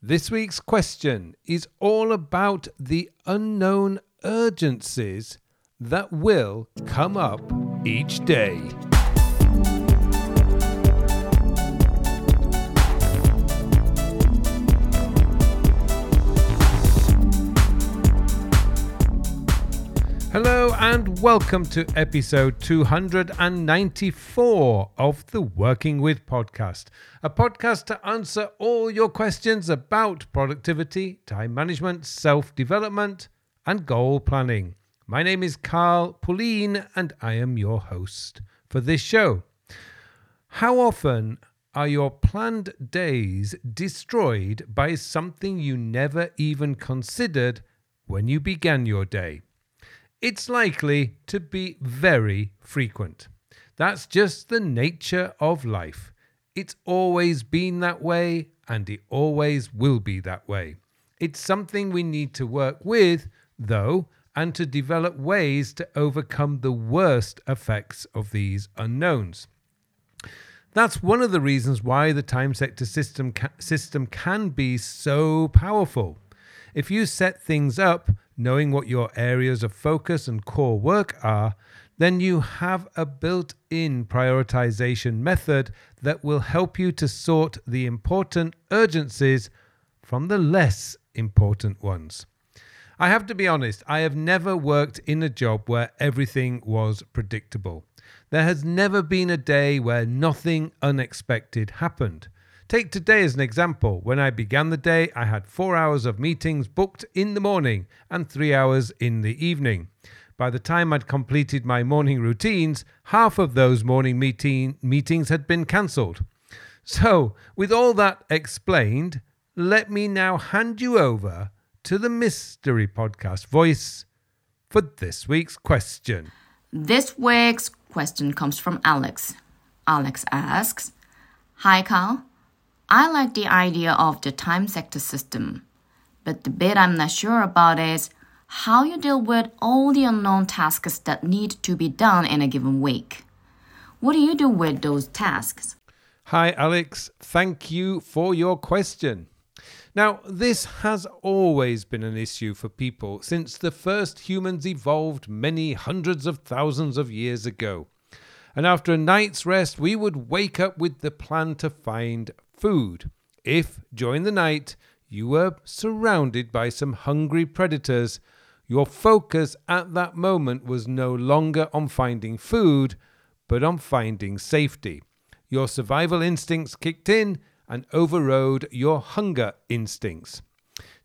This week's question is all about the unknown urgencies that will come up each day. Hello and welcome to episode 294 of the Working With podcast, a podcast to answer all your questions about productivity, time management, self development, and goal planning. My name is Carl Pullein and I am your host for this show. How often are your planned days destroyed by something you never even considered when you began your day? It's likely to be very frequent. That's just the nature of life. It's always been that way, and it always will be that way. It's something we need to work with, though, and to develop ways to overcome the worst effects of these unknowns. That's one of the reasons why the time sector system, ca- system can be so powerful. If you set things up knowing what your areas of focus and core work are, then you have a built in prioritization method that will help you to sort the important urgencies from the less important ones. I have to be honest, I have never worked in a job where everything was predictable. There has never been a day where nothing unexpected happened. Take today as an example. When I began the day, I had four hours of meetings booked in the morning and three hours in the evening. By the time I'd completed my morning routines, half of those morning meeting, meetings had been cancelled. So, with all that explained, let me now hand you over to the Mystery Podcast voice for this week's question. This week's question comes from Alex. Alex asks Hi, Carl. I like the idea of the time sector system, but the bit I'm not sure about is how you deal with all the unknown tasks that need to be done in a given week. What do you do with those tasks? Hi, Alex. Thank you for your question. Now, this has always been an issue for people since the first humans evolved many hundreds of thousands of years ago. And after a night's rest, we would wake up with the plan to find food. If, during the night, you were surrounded by some hungry predators, your focus at that moment was no longer on finding food, but on finding safety. Your survival instincts kicked in and overrode your hunger instincts.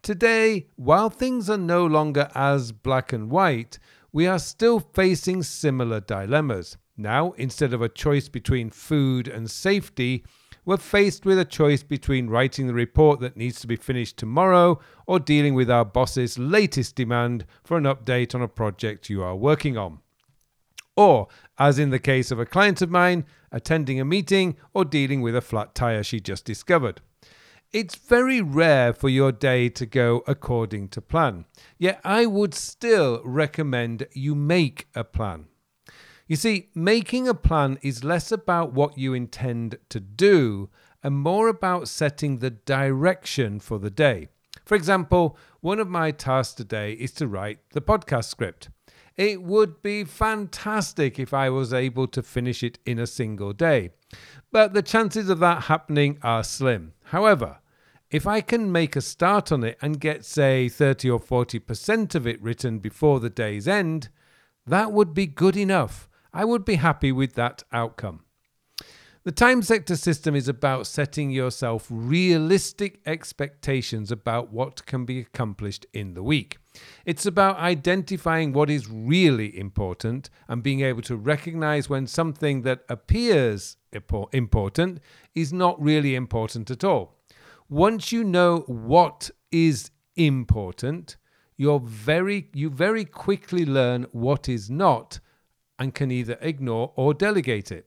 Today, while things are no longer as black and white, we are still facing similar dilemmas. Now, instead of a choice between food and safety, we're faced with a choice between writing the report that needs to be finished tomorrow or dealing with our boss's latest demand for an update on a project you are working on. Or, as in the case of a client of mine, attending a meeting or dealing with a flat tire she just discovered. It's very rare for your day to go according to plan, yet I would still recommend you make a plan. You see, making a plan is less about what you intend to do and more about setting the direction for the day. For example, one of my tasks today is to write the podcast script. It would be fantastic if I was able to finish it in a single day, but the chances of that happening are slim. However, if I can make a start on it and get, say, 30 or 40% of it written before the day's end, that would be good enough I would be happy with that outcome. The time sector system is about setting yourself realistic expectations about what can be accomplished in the week. It's about identifying what is really important and being able to recognize when something that appears important is not really important at all. Once you know what is important, you're very you very quickly learn what is not and can either ignore or delegate it.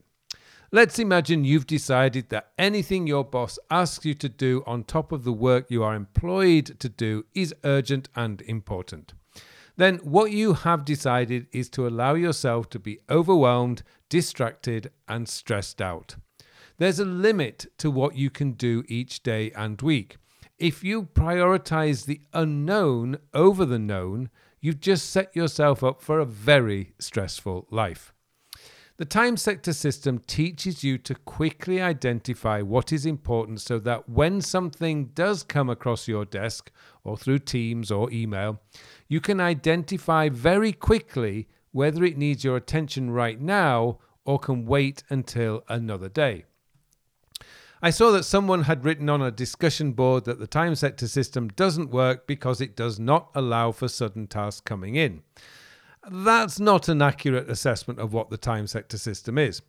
Let's imagine you've decided that anything your boss asks you to do on top of the work you are employed to do is urgent and important. Then, what you have decided is to allow yourself to be overwhelmed, distracted, and stressed out. There's a limit to what you can do each day and week. If you prioritize the unknown over the known, you've just set yourself up for a very stressful life. The time sector system teaches you to quickly identify what is important so that when something does come across your desk or through Teams or email, you can identify very quickly whether it needs your attention right now or can wait until another day. I saw that someone had written on a discussion board that the time sector system doesn't work because it does not allow for sudden tasks coming in. That's not an accurate assessment of what the time sector system is.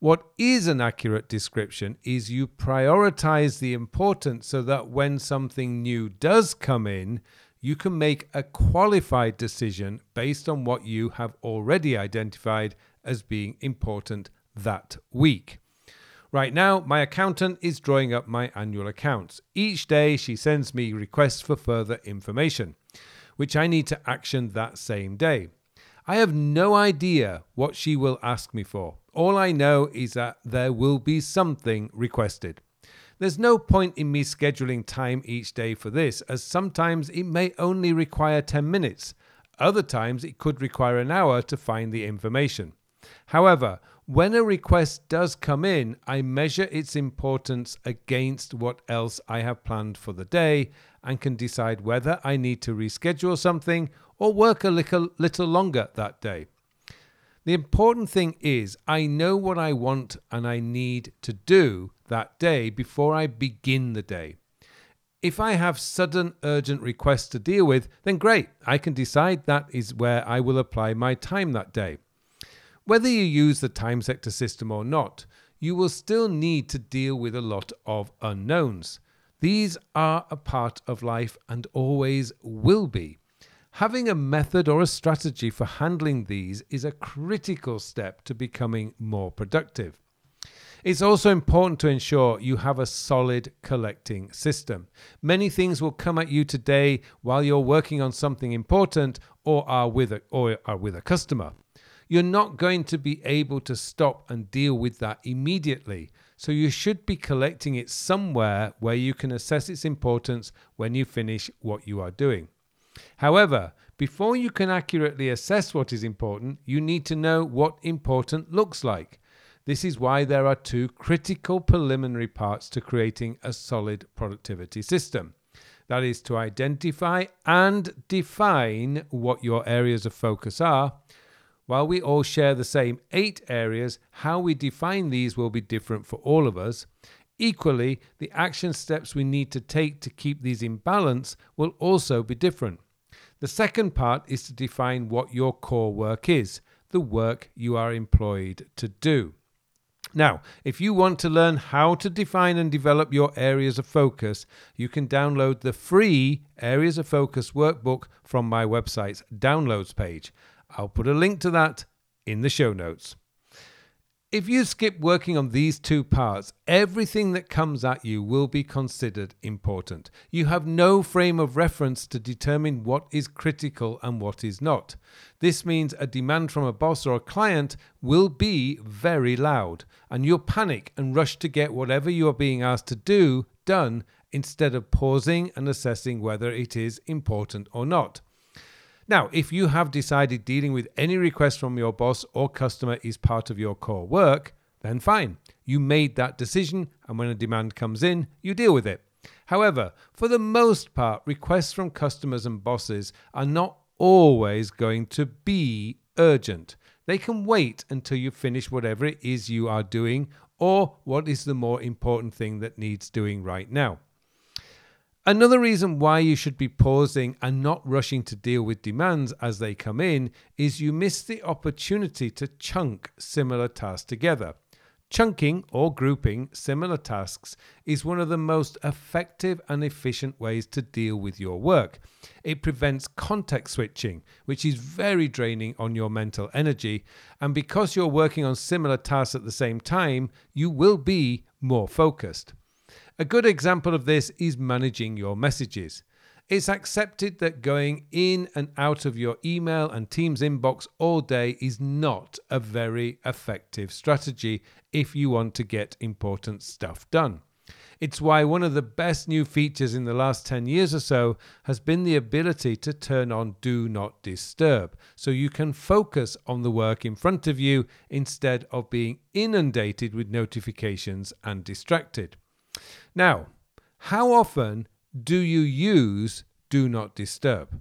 What is an accurate description is you prioritize the important so that when something new does come in, you can make a qualified decision based on what you have already identified as being important that week. Right now, my accountant is drawing up my annual accounts. Each day, she sends me requests for further information, which I need to action that same day. I have no idea what she will ask me for. All I know is that there will be something requested. There's no point in me scheduling time each day for this, as sometimes it may only require 10 minutes. Other times it could require an hour to find the information. However, when a request does come in, I measure its importance against what else I have planned for the day and can decide whether I need to reschedule something or work a little, little longer that day. The important thing is, I know what I want and I need to do that day before I begin the day. If I have sudden urgent requests to deal with, then great, I can decide that is where I will apply my time that day. Whether you use the time sector system or not, you will still need to deal with a lot of unknowns. These are a part of life and always will be. Having a method or a strategy for handling these is a critical step to becoming more productive. It's also important to ensure you have a solid collecting system. Many things will come at you today while you're working on something important or are with a, or are with a customer you're not going to be able to stop and deal with that immediately. So you should be collecting it somewhere where you can assess its importance when you finish what you are doing. However, before you can accurately assess what is important, you need to know what important looks like. This is why there are two critical preliminary parts to creating a solid productivity system. That is to identify and define what your areas of focus are, while we all share the same eight areas, how we define these will be different for all of us. Equally, the action steps we need to take to keep these in balance will also be different. The second part is to define what your core work is, the work you are employed to do. Now, if you want to learn how to define and develop your areas of focus, you can download the free Areas of Focus workbook from my website's downloads page. I'll put a link to that in the show notes. If you skip working on these two parts, everything that comes at you will be considered important. You have no frame of reference to determine what is critical and what is not. This means a demand from a boss or a client will be very loud, and you'll panic and rush to get whatever you are being asked to do done instead of pausing and assessing whether it is important or not. Now, if you have decided dealing with any request from your boss or customer is part of your core work, then fine. You made that decision, and when a demand comes in, you deal with it. However, for the most part, requests from customers and bosses are not always going to be urgent. They can wait until you finish whatever it is you are doing or what is the more important thing that needs doing right now. Another reason why you should be pausing and not rushing to deal with demands as they come in is you miss the opportunity to chunk similar tasks together. Chunking or grouping similar tasks is one of the most effective and efficient ways to deal with your work. It prevents context switching, which is very draining on your mental energy. And because you're working on similar tasks at the same time, you will be more focused. A good example of this is managing your messages. It's accepted that going in and out of your email and Teams inbox all day is not a very effective strategy if you want to get important stuff done. It's why one of the best new features in the last 10 years or so has been the ability to turn on Do Not Disturb, so you can focus on the work in front of you instead of being inundated with notifications and distracted. Now, how often do you use Do Not Disturb?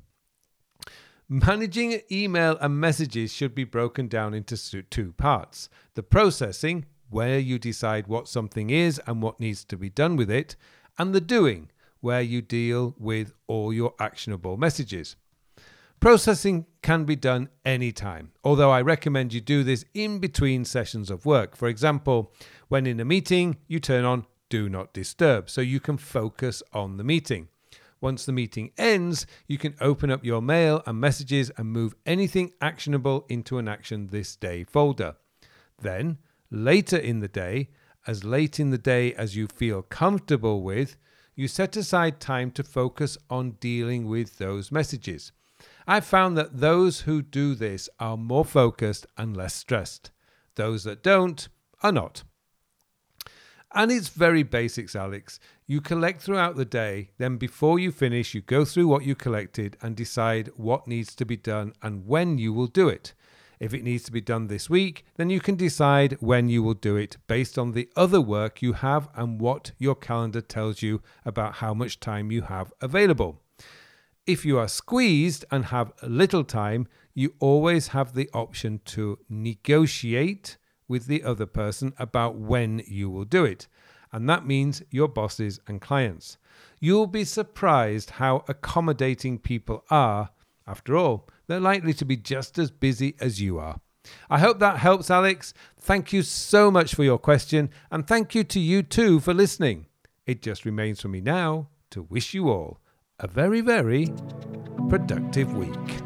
Managing email and messages should be broken down into two parts the processing, where you decide what something is and what needs to be done with it, and the doing, where you deal with all your actionable messages. Processing can be done anytime, although I recommend you do this in between sessions of work. For example, when in a meeting, you turn on Do Not Disturb so you can focus on the meeting. Once the meeting ends, you can open up your mail and messages and move anything actionable into an Action This Day folder. Then, later in the day, as late in the day as you feel comfortable with, you set aside time to focus on dealing with those messages. I've found that those who do this are more focused and less stressed. Those that don't are not. And it's very basics, Alex. You collect throughout the day, then before you finish, you go through what you collected and decide what needs to be done and when you will do it. If it needs to be done this week, then you can decide when you will do it based on the other work you have and what your calendar tells you about how much time you have available. If you are squeezed and have little time, you always have the option to negotiate with the other person about when you will do it. And that means your bosses and clients. You'll be surprised how accommodating people are. After all, they're likely to be just as busy as you are. I hope that helps, Alex. Thank you so much for your question, and thank you to you too for listening. It just remains for me now to wish you all a very, very productive week.